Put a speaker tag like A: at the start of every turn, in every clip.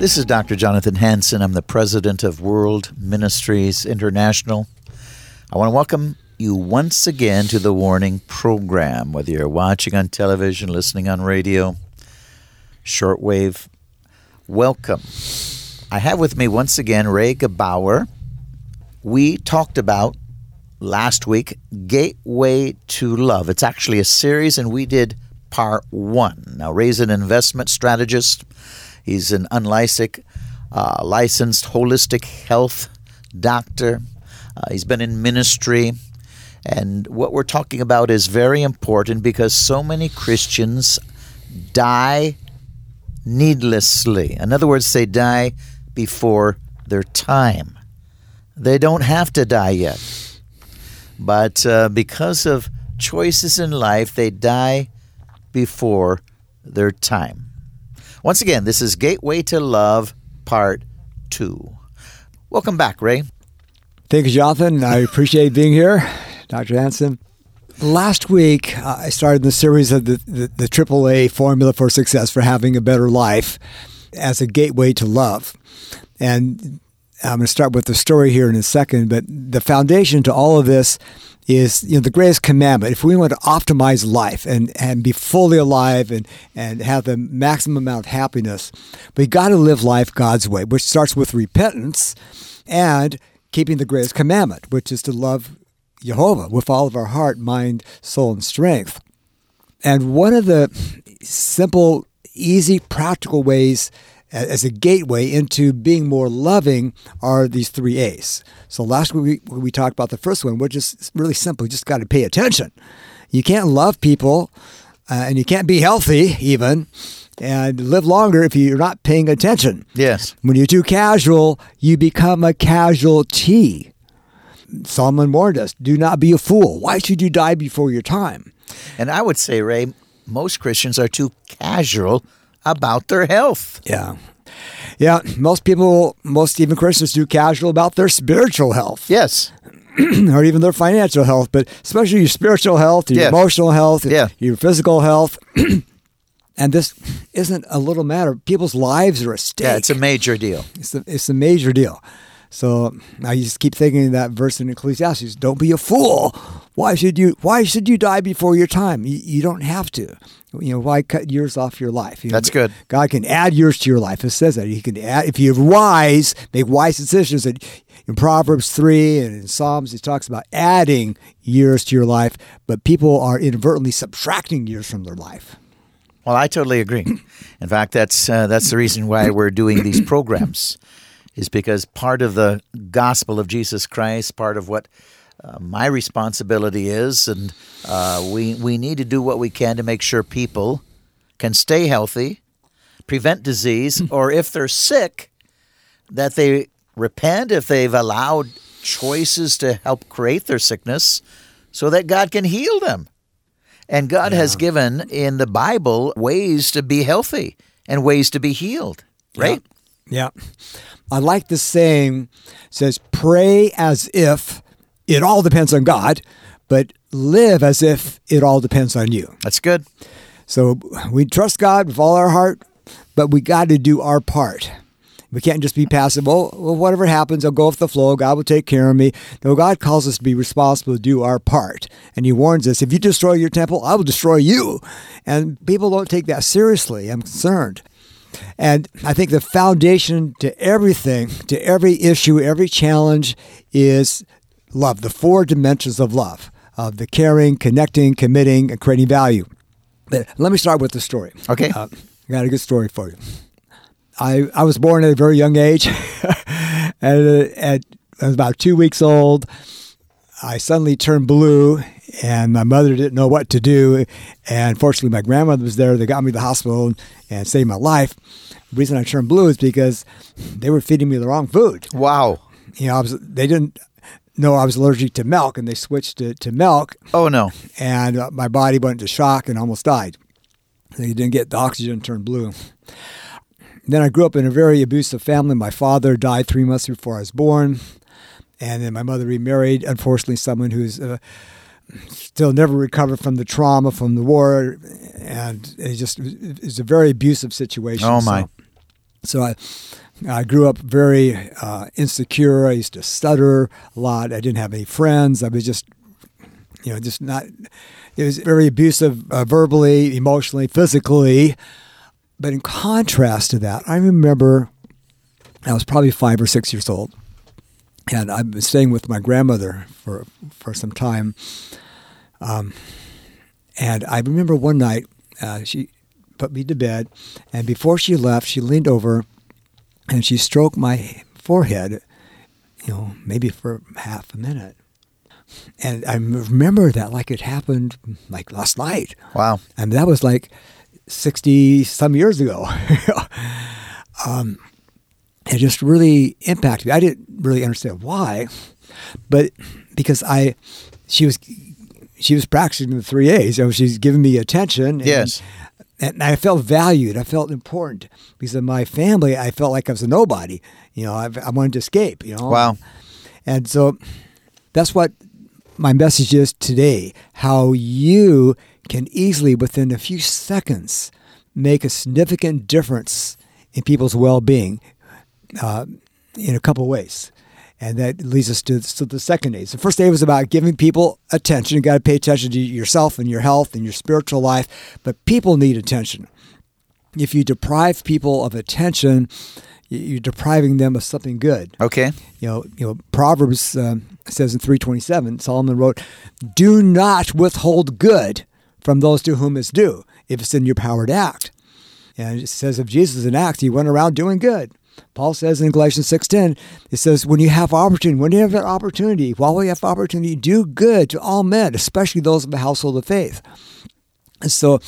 A: This is Dr. Jonathan Hansen. I'm the president of World Ministries International. I want to welcome you once again to the Warning program, whether you're watching on television, listening on radio shortwave. Welcome. I have with me once again Ray Gebauer. We talked about last week Gateway to Love. It's actually a series, and we did part one. Now, Ray's an investment strategist, he's an unlicensed, uh, licensed holistic health doctor. Uh, he's been in ministry. And what we're talking about is very important because so many Christians die needlessly. In other words, they die before their time. They don't have to die yet. But uh, because of choices in life, they die before their time. Once again, this is Gateway to Love, Part 2. Welcome back, Ray.
B: Thank you, Jonathan. I appreciate being here. Dr. Hansen. Last week, uh, I started the series of the, the, the AAA formula for success for having a better life as a gateway to love. And I'm going to start with the story here in a second, but the foundation to all of this is you know the greatest commandment. If we want to optimize life and, and be fully alive and, and have the maximum amount of happiness, we got to live life God's way, which starts with repentance and keeping the greatest commandment, which is to love Jehovah with all of our heart, mind, soul, and strength. And one of the simple, easy, practical ways as a gateway into being more loving are these three A's. So last week we, we talked about the first one, which is really simple. You just got to pay attention. You can't love people uh, and you can't be healthy even and live longer if you're not paying attention.
A: Yes.
B: When you're too casual, you become a casualty. Solomon warned us do not be a fool. Why should you die before your time?
A: And I would say, Ray, most Christians are too casual about their health.
B: Yeah. Yeah, most people, most even Christians, do casual about their spiritual health.
A: Yes.
B: or even their financial health, but especially your spiritual health, your yes. emotional health, yeah. your physical health. and this isn't a little matter. People's lives are at stake.
A: Yeah, it's a major deal.
B: It's a, it's a major deal. So I just keep thinking that verse in Ecclesiastes: "Don't be a fool. Why should you? Why should you die before your time? You, you don't have to. You know, why cut years off your life? You
A: That's
B: know,
A: good.
B: God can add years to your life. It says that He can add if you're wise, make wise decisions. That in Proverbs three and in Psalms, it talks about adding years to your life, but people are inadvertently subtracting years from their life.
A: Well, I totally agree. In fact, that's uh, that's the reason why we're doing these programs is because part of the gospel of Jesus Christ, part of what uh, my responsibility is, and uh, we we need to do what we can to make sure people can stay healthy, prevent disease, hmm. or if they're sick, that they repent if they've allowed choices to help create their sickness, so that God can heal them. And God yeah. has given in the Bible ways to be healthy and ways to be healed, right?
B: Yeah. yeah. I like the saying says pray as if it all depends on God, but live as if it all depends on you.
A: That's good.
B: So we trust God with all our heart, but we got to do our part. We can't just be passive. Well, well, whatever happens, I'll go with the flow. God will take care of me. No, God calls us to be responsible to do our part. And He warns us if you destroy your temple, I will destroy you. And people don't take that seriously. I'm concerned. And I think the foundation to everything, to every issue, every challenge is love, the four dimensions of love of the caring, connecting, committing, and creating value. But let me start with the story.
A: Okay.
B: Uh, I got a good story for you. I, I was born at a very young age. and uh, at, I was about two weeks old. I suddenly turned blue, and my mother didn't know what to do. And fortunately, my grandmother was there. They got me to the hospital and, and saved my life. The reason I turned blue is because they were feeding me the wrong food.
A: Wow.
B: You know, I was, they didn't know I was allergic to milk, and they switched to, to milk,
A: Oh, no.
B: and uh, my body went into shock and almost died. They didn't get the oxygen turned blue. Then I grew up in a very abusive family. My father died three months before I was born, and then my mother remarried. Unfortunately, someone who's uh, still never recovered from the trauma from the war, and it just it's a very abusive situation.
A: Oh, my.
B: So, so I. I grew up very uh, insecure. I used to stutter a lot. I didn't have any friends. I was just, you know, just not. It was very abusive, uh, verbally, emotionally, physically. But in contrast to that, I remember I was probably five or six years old, and I've been staying with my grandmother for for some time. Um, and I remember one night uh, she put me to bed, and before she left, she leaned over and she stroked my forehead, you know, maybe for half a minute. And I remember that like it happened like last night.
A: Wow.
B: And that was like 60 some years ago. um, it just really impacted me. I didn't really understand why, but because I, she was, she was practicing the three A's. So she's giving me attention. And,
A: Yes.
B: And I felt valued. I felt important because of my family. I felt like I was a nobody. You know, I, I wanted to escape. You know.
A: Wow.
B: And so that's what my message is today. How you can easily, within a few seconds, make a significant difference in people's well-being uh, in a couple ways. And that leads us to, to the second A. The first A was about giving people attention. You got to pay attention to yourself and your health and your spiritual life, but people need attention. If you deprive people of attention, you're depriving them of something good.
A: Okay.
B: You know, you know. Proverbs um, says in three twenty seven, Solomon wrote, "Do not withhold good from those to whom it's due, if it's in your power to act." And it says of Jesus in Acts, he went around doing good. Paul says in Galatians 6.10, it says, when you have opportunity, when you have that opportunity, while we have opportunity, do good to all men, especially those of the household of faith. And so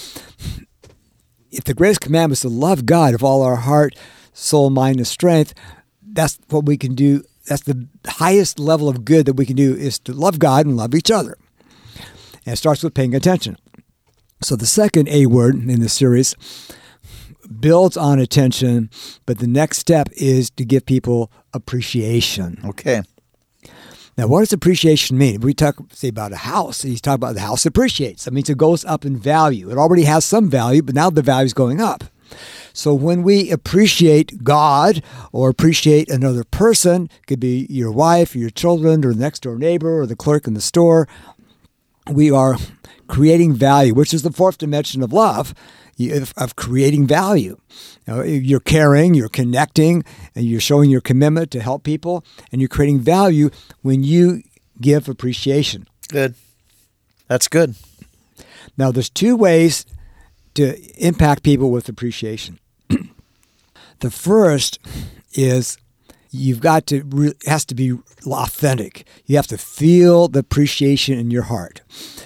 B: if the greatest commandment is to love God of all our heart, soul, mind, and strength, that's what we can do. That's the highest level of good that we can do is to love God and love each other. And it starts with paying attention. So the second A word in this series builds on attention, but the next step is to give people appreciation.
A: Okay.
B: Now, what does appreciation mean? We talk, say, about a house. He's talking about the house appreciates. That means it goes up in value. It already has some value, but now the value is going up. So when we appreciate God or appreciate another person, it could be your wife, or your children, or the next door neighbor, or the clerk in the store, we are creating value, which is the fourth dimension of love, of of creating value. You're caring, you're connecting, and you're showing your commitment to help people, and you're creating value when you give appreciation.
A: Good. That's good.
B: Now, there's two ways to impact people with appreciation. the first is you've got to re- it has to be authentic. You have to feel the appreciation in your heart.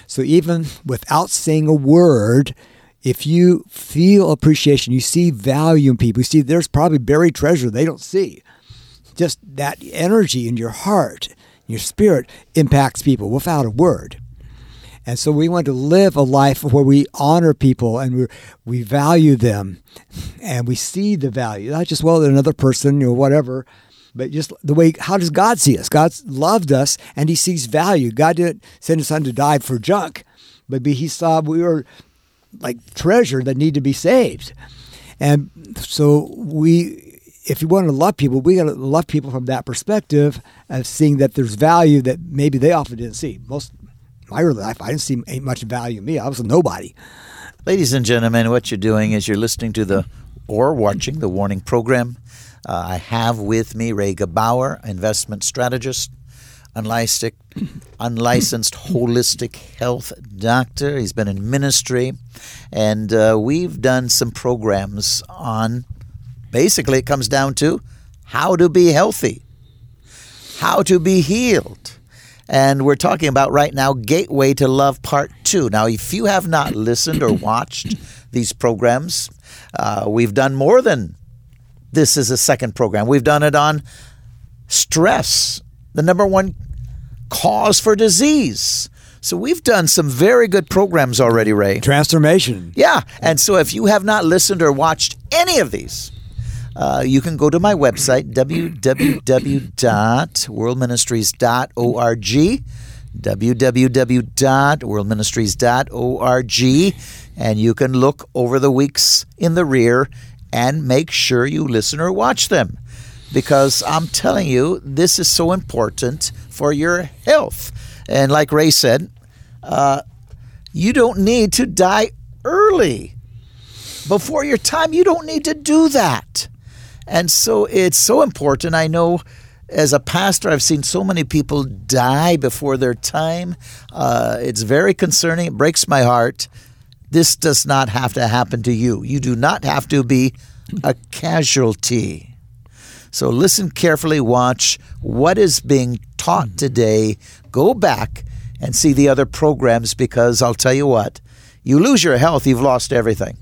B: So even without saying a word, if you feel appreciation, you see value in people. You see there's probably buried treasure they don't see. Just that energy in your heart, your spirit impacts people without a word. And so we want to live a life where we honor people and we, we value them and we see the value, not just, well, another person or whatever, but just the way, how does God see us? God's loved us and he sees value. God didn't send his son to die for junk, but he saw we were like treasure that need to be saved. And so we, if you want to love people, we got to love people from that perspective of seeing that there's value that maybe they often didn't see. Most my early life, I didn't see ain't much value in me. I was a nobody.
A: Ladies and gentlemen, what you're doing is you're listening to the or watching the warning program. Uh, I have with me Ray Gebauer, investment strategist, unlicensed, unlicensed holistic health doctor. He's been in ministry, and uh, we've done some programs on basically, it comes down to how to be healthy, how to be healed. And we're talking about right now Gateway to Love Part 2. Now, if you have not listened or watched these programs, uh, we've done more than this is a second program. We've done it on stress, the number one cause for disease. So we've done some very good programs already, Ray.
B: Transformation.
A: Yeah. And so if you have not listened or watched any of these, uh, you can go to my website, www.worldministries.org, www.worldministries.org, and you can look over the weeks in the rear and make sure you listen or watch them. Because I'm telling you, this is so important for your health. And like Ray said, uh, you don't need to die early before your time. You don't need to do that. And so it's so important. I know as a pastor, I've seen so many people die before their time. Uh, it's very concerning. It breaks my heart. This does not have to happen to you. You do not have to be a casualty. So listen carefully, watch what is being taught today. Go back and see the other programs because I'll tell you what, you lose your health, you've lost everything.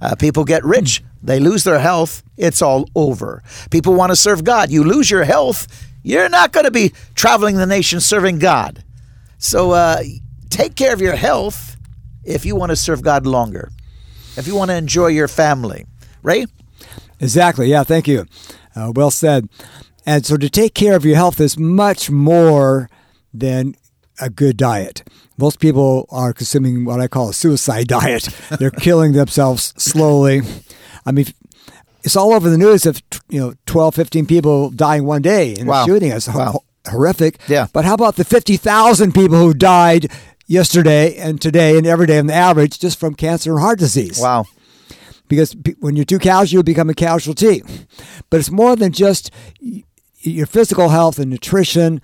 A: Uh, people get rich, they lose their health, it's all over. People want to serve God, you lose your health, you're not going to be traveling the nation serving God. So uh, take care of your health if you want to serve God longer, if you want to enjoy your family. Ray?
B: Exactly. Yeah, thank you. Uh, well said. And so to take care of your health is much more than a good diet. Most people are consuming what I call a suicide diet. They're killing themselves slowly. I mean, it's all over the news of you know 12, 15 people dying one day in
A: wow.
B: shooting. It's
A: wow.
B: horrific.
A: Yeah.
B: But how about the 50,000 people who died yesterday and today and every day on the average just from cancer and heart disease?
A: Wow
B: because when you're too casual, you become a casualty. But it's more than just your physical health and nutrition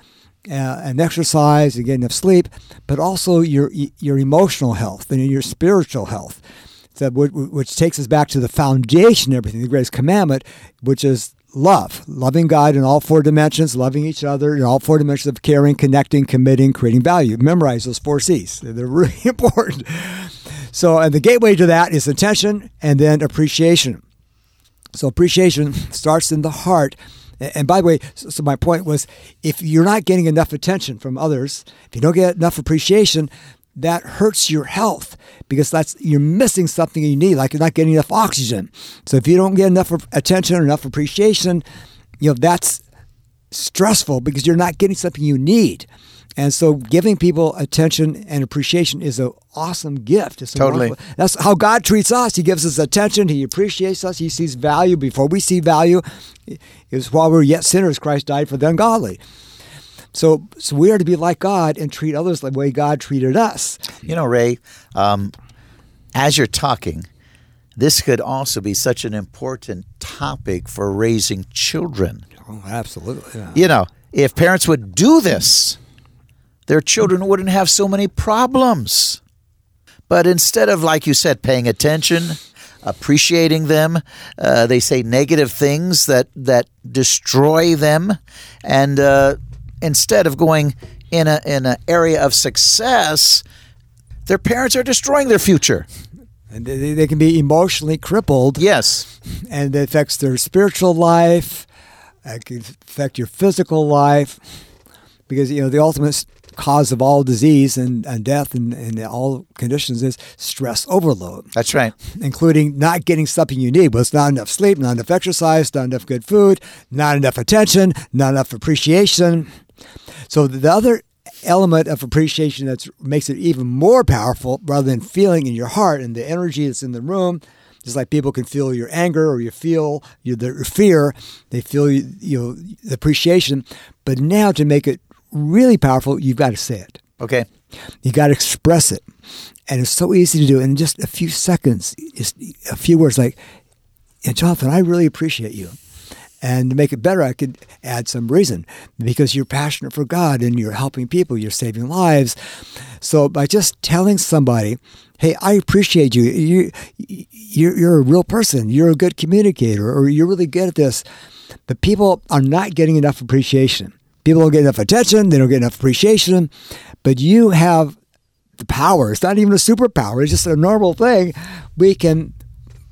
B: uh, and exercise and getting enough sleep, but also your your emotional health and your spiritual health. So, which takes us back to the foundation of everything, the greatest commandment, which is love, loving God in all four dimensions, loving each other in all four dimensions of caring, connecting, committing, creating value. Memorize those four C's. They're really important. So, and the gateway to that is attention and then appreciation. So, appreciation starts in the heart. And by the way, so my point was if you're not getting enough attention from others, if you don't get enough appreciation, that hurts your health because that's you're missing something you need, like you're not getting enough oxygen. So if you don't get enough attention or enough appreciation, you know that's stressful because you're not getting something you need. And so giving people attention and appreciation is an awesome gift. It's
A: totally.
B: Wonderful. That's how God treats us. He gives us attention. He appreciates us. He sees value before we see value. It was while we were yet sinners, Christ died for the ungodly. So, so we are to be like God and treat others the way God treated us.
A: You know, Ray, um, as you're talking, this could also be such an important topic for raising children.
B: Oh, absolutely. Yeah.
A: You know, if parents would do this, their children wouldn't have so many problems. But instead of, like you said, paying attention, appreciating them, uh, they say negative things that, that destroy them. And uh, instead of going in a in an area of success, their parents are destroying their future.
B: And they, they can be emotionally crippled.
A: Yes.
B: And it affects their spiritual life. It can affect your physical life. Because, you know, the ultimate cause of all disease and, and death and, and all conditions is stress overload.
A: That's right.
B: Including not getting something you need. Well, it's not enough sleep, not enough exercise, not enough good food, not enough attention, not enough appreciation. So the other element of appreciation that makes it even more powerful rather than feeling in your heart and the energy that's in the room Just like people can feel your anger or you feel your, their fear, they feel you, you know the appreciation. But now to make it really powerful, you've got to say it.
A: Okay.
B: You got to express it, and it's so easy to do in just a few seconds. Just a few words like, "Jonathan, I really appreciate you." And to make it better, I could add some reason because you're passionate for God and you're helping people, you're saving lives. So by just telling somebody, "Hey, I appreciate you. You, you're, you're a real person. You're a good communicator, or you're really good at this," but people are not getting enough appreciation. People don't get enough attention. They don't get enough appreciation. But you have the power. It's not even a superpower. It's just a normal thing. We can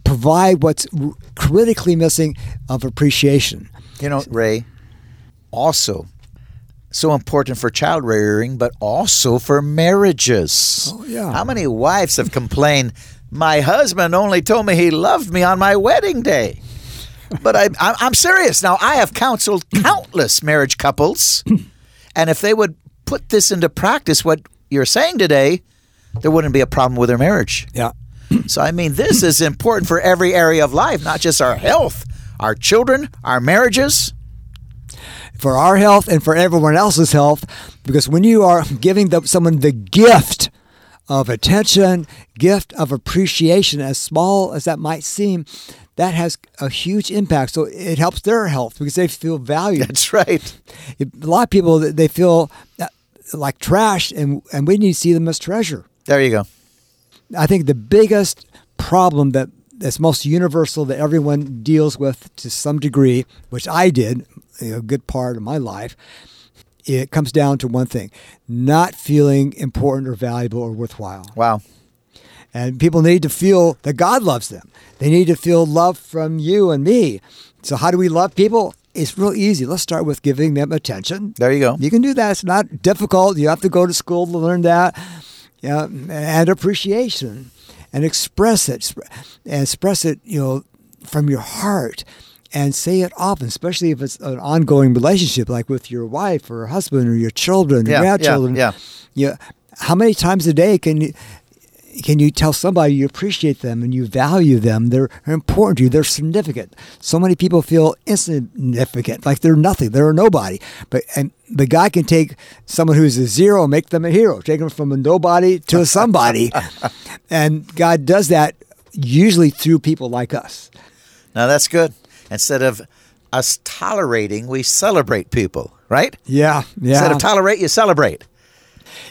B: provide what's critically missing of appreciation.
A: You know, Ray, also so important for child rearing, but also for marriages.
B: Oh, yeah.
A: How many wives have complained, my husband only told me he loved me on my wedding day? But I, I'm serious. Now, I have counseled countless marriage couples, and if they would put this into practice, what you're saying today, there wouldn't be a problem with their marriage.
B: Yeah.
A: So, I mean, this is important for every area of life, not just our health, our children, our marriages.
B: For our health and for everyone else's health, because when you are giving the, someone the gift of attention, gift of appreciation, as small as that might seem, that has a huge impact. So it helps their health because they feel valued.
A: That's right.
B: A lot of people they feel uh, like trash, and and we need to see them as treasure.
A: There you go.
B: I think the biggest problem that that's most universal that everyone deals with to some degree, which I did a good part of my life, it comes down to one thing: not feeling important or valuable or worthwhile.
A: Wow.
B: And people need to feel that God loves them. They need to feel love from you and me. So, how do we love people? It's real easy. Let's start with giving them attention.
A: There you go.
B: You can do that. It's not difficult. You have to go to school to learn that. Yeah, and appreciation, and express it, and express it. You know, from your heart, and say it often, especially if it's an ongoing relationship, like with your wife or husband or your children,
A: yeah,
B: grandchildren.
A: Yeah,
B: yeah. Yeah. How many times a day can you? Can you tell somebody you appreciate them and you value them? They're important to you. They're significant. So many people feel insignificant, like they're nothing. They're a nobody. But and the guy can take someone who's a zero and make them a hero, take them from a nobody to a somebody. and God does that usually through people like us.
A: Now that's good. Instead of us tolerating, we celebrate people, right?
B: Yeah, yeah.
A: Instead of tolerate, you celebrate.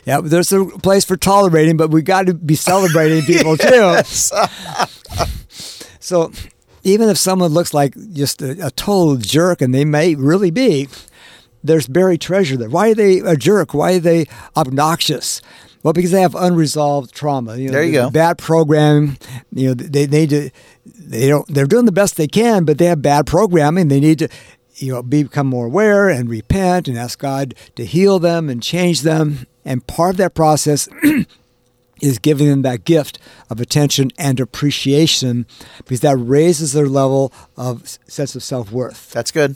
B: Yeah, there's a place for tolerating, but we got to be celebrating people too. so, even if someone looks like just a, a, total jerk, and they may really be, there's buried treasure there. Why are they a jerk? Why are they obnoxious? Well, because they have unresolved trauma.
A: You know, there you go.
B: Bad programming. You know, they need to. They don't. They're doing the best they can, but they have bad programming. They need to you know, become more aware and repent and ask God to heal them and change them. And part of that process is giving them that gift of attention and appreciation because that raises their level of sense of self worth.
A: That's good.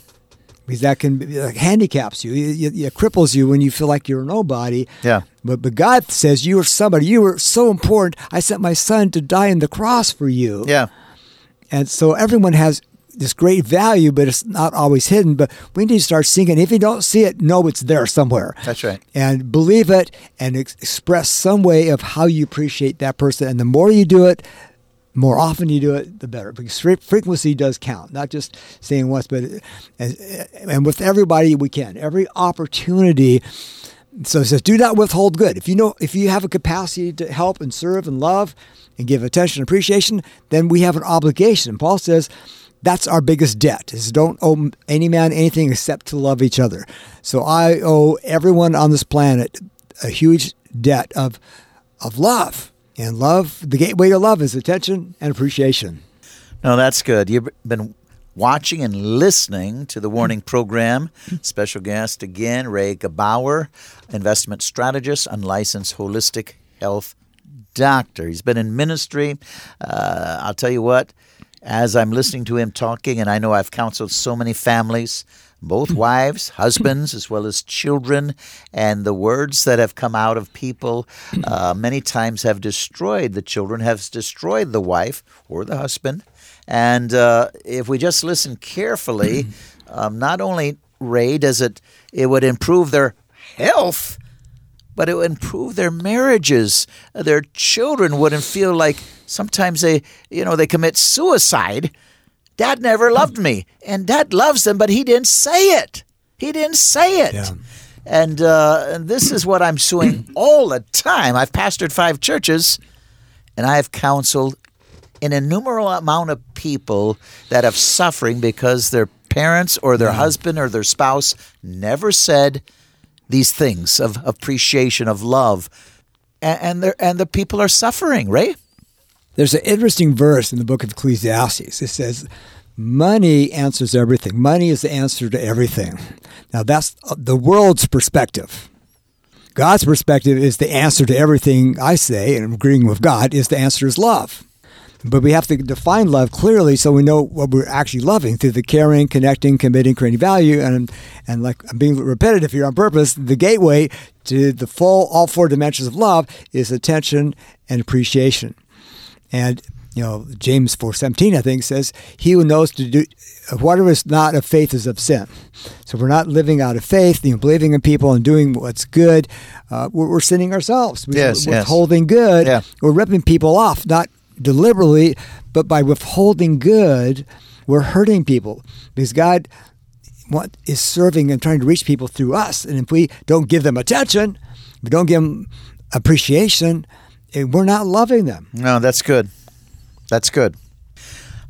B: Because that can be, like, handicaps you. It, it, cripples you when you feel like you're nobody.
A: Yeah.
B: But, but God says you are somebody. You were so important. I sent my son to die on the cross for you.
A: Yeah.
B: And so everyone has this great value, but it's not always hidden. But we need to start seeing it. If you don't see it, know it's there somewhere.
A: That's right.
B: And believe it and ex- express some way of how you appreciate that person. And the more you do it, more often you do it, the better. Because frequency does count, not just saying once, but and, and with everybody we can. Every opportunity. So it says, do not withhold good. If you know, if you have a capacity to help and serve and love and give attention and appreciation, then we have an obligation. And Paul says, that's our biggest debt is don't owe any man anything except to love each other. So i owe everyone on this planet a huge debt of of love. And love the gateway to love is attention and appreciation.
A: No that's good. You've been watching and listening to the warning program. Special guest again ray gebauer investment strategist unlicensed holistic health doctor. He's been in ministry. Uh, i'll tell you what as I'm listening to him talking, and I know I've counseled so many families both wives, husbands, as well as children, and the words that have come out of people uh, many times have destroyed the children, have destroyed the wife or the husband. And uh, if we just listen carefully, um, not only Ray does it, it would improve their health, but it would improve their marriages. Uh, their children wouldn't feel like sometimes they, you know, they commit suicide. Dad never hmm. loved me, and Dad loves them, but he didn't say it. He didn't say it.
B: Yeah.
A: And, uh, and this is what I'm doing all the time. I've pastored five churches, and I have counseled an innumerable amount of people that have suffering because their parents or their hmm. husband or their spouse never said these things of appreciation of love and and, and the people are suffering right
B: There's an interesting verse in the book of Ecclesiastes. It says, Money answers everything. Money is the answer to everything. Now, that's uh, the world's perspective. God's perspective is the answer to everything I say, and agreeing with God, is the answer is love. But we have to define love clearly so we know what we're actually loving through the caring, connecting, committing, creating value. And, and like I'm being repetitive here on purpose, the gateway to the full, all four dimensions of love is attention and appreciation. And you know, James four seventeen, I think, says, "He who knows to do whatever is not of faith is of sin." So we're not living out of faith, you know, believing in people and doing what's good. Uh, we're, we're sinning ourselves. We-
A: Yes,
B: we're
A: yes.
B: withholding good.
A: Yeah.
B: We're ripping people off, not deliberately, but by withholding good, we're hurting people because God is serving and trying to reach people through us. And if we don't give them attention, we don't give them appreciation, eh, we're not loving them.
A: no that's good that's good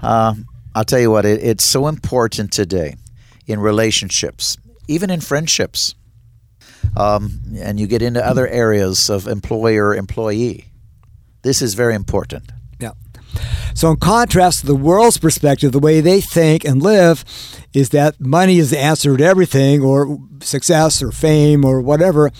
A: uh, i'll tell you what it, it's so important today in relationships even in friendships um, and you get into other areas of employer employee this is very important.
B: So, in contrast to the world's perspective, the way they think and live is that money is the answer to everything, or success, or fame, or whatever.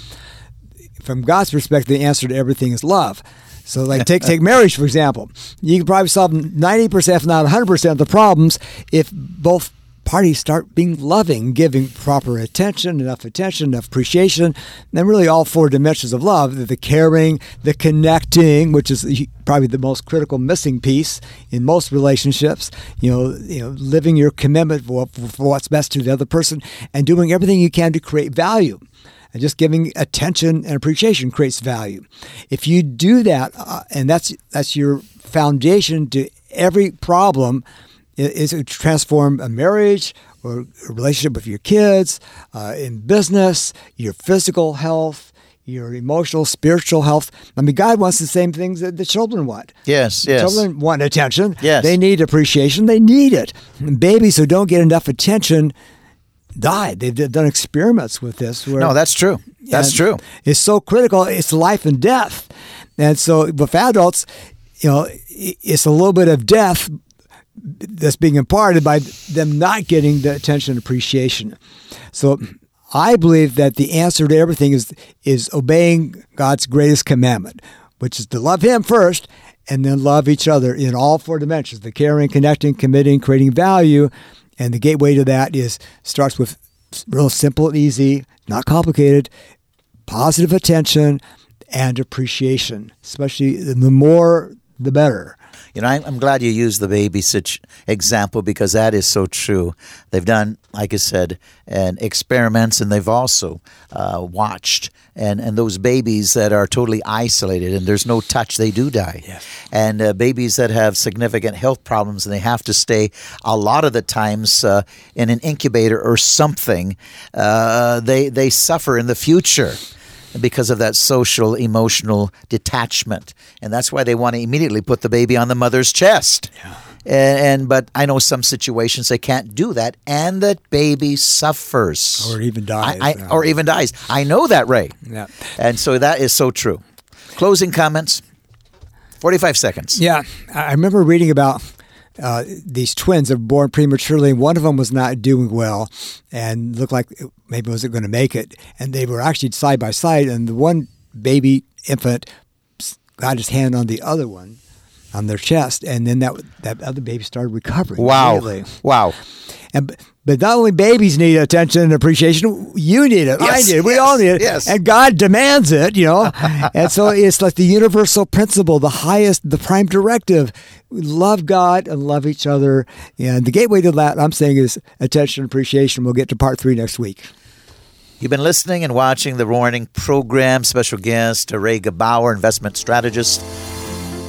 B: From God's perspective, the answer to everything is love. So, like take take marriage for example. You can probably solve ninety percent, if not hundred percent, of the problems if both parties start being loving, giving proper attention, enough attention, enough appreciation, and really all four dimensions of love: the, caring, the connecting, which is probably the most critical missing piece in most relationships. You know, you know, living your commitment for, for what's best to the other person, and doing everything you can to create value and just giving attention and appreciation creates value. If you do that, uh, and that's that's your foundation to every problem, is to transform a marriage or a relationship with your kids, uh, in business, your physical health. Your emotional, spiritual health. I mean, God wants the same things that the children want.
A: yes yes
B: Children want attention.
A: Yes.
B: They need appreciation. They need it. And babies who don't get enough attention die. They've done experiments with this. Where
A: no that's true that's true
B: It's so critical. It's life and death. And so with adults, you know, it's a little bit of death that's being imparted by them not getting the attention and appreciation. So I believe that the answer to everything is is obeying God's greatest commandment, which is to love Him first and then love each other in all four dimensions: the caring, connecting, committing, creating value. And the gateway to that is starts with real simple and easy, not complicated, positive attention and appreciation. Especially the more, the better.
A: You know, I'm, I'm glad you used the baby situ- example because that is so true. They've done, like I said, and experiments, and they've also uh, watched. And, and those babies that are totally isolated and there's no touch, they do die.
B: Yes.
A: And uh, babies that have significant health problems and they have to stay a lot of the times uh, in an incubator or something, uh, they, they suffer in the future because of that social emotional detachment. And that's why they want to immediately put the baby on the mother's chest. And, and but i know some situations they can't do that and that baby suffers.
B: Or even dies,
A: I, I,
B: yeah.
A: or even dies. I know that ray.
B: Yeah.
A: and so that is so true. Closing comments. 45 seconds.
B: Yeah, I remember reading about uh, these twins are born prematurely, one of them was not doing well and looked like maybe wasn't going to make it. And they were actually side by side, and the one baby infant got his hand on the other one, on their chest, and then that that other baby started recovering.
A: Wow! Wow!
B: And but not only babies need attention and appreciation, you need it.
A: Yes,
B: I need it. We
A: yes,
B: all need it.
A: yes.
B: And God demands it, you know. and so it's like the universal principle, the highest, the prime directive. Love God and love each other. And the gateway to that, I'm saying, is attention and appreciation. We'll get to part three next week.
A: You've been listening and watching the Warning Program. Special guest, Ray Gebauer, investment strategist,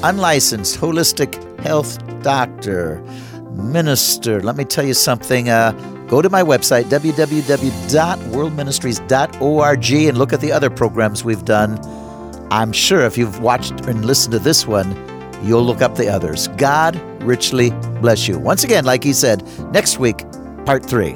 A: unlicensed holistic health doctor minister. Let me tell you something. Uh, go to my website, www.worldministries.org, and look at the other programs we've done. I'm sure if you've watched and listened to this one, you'll look up the others. God richly bless you. Once again, like he said, next week, part three.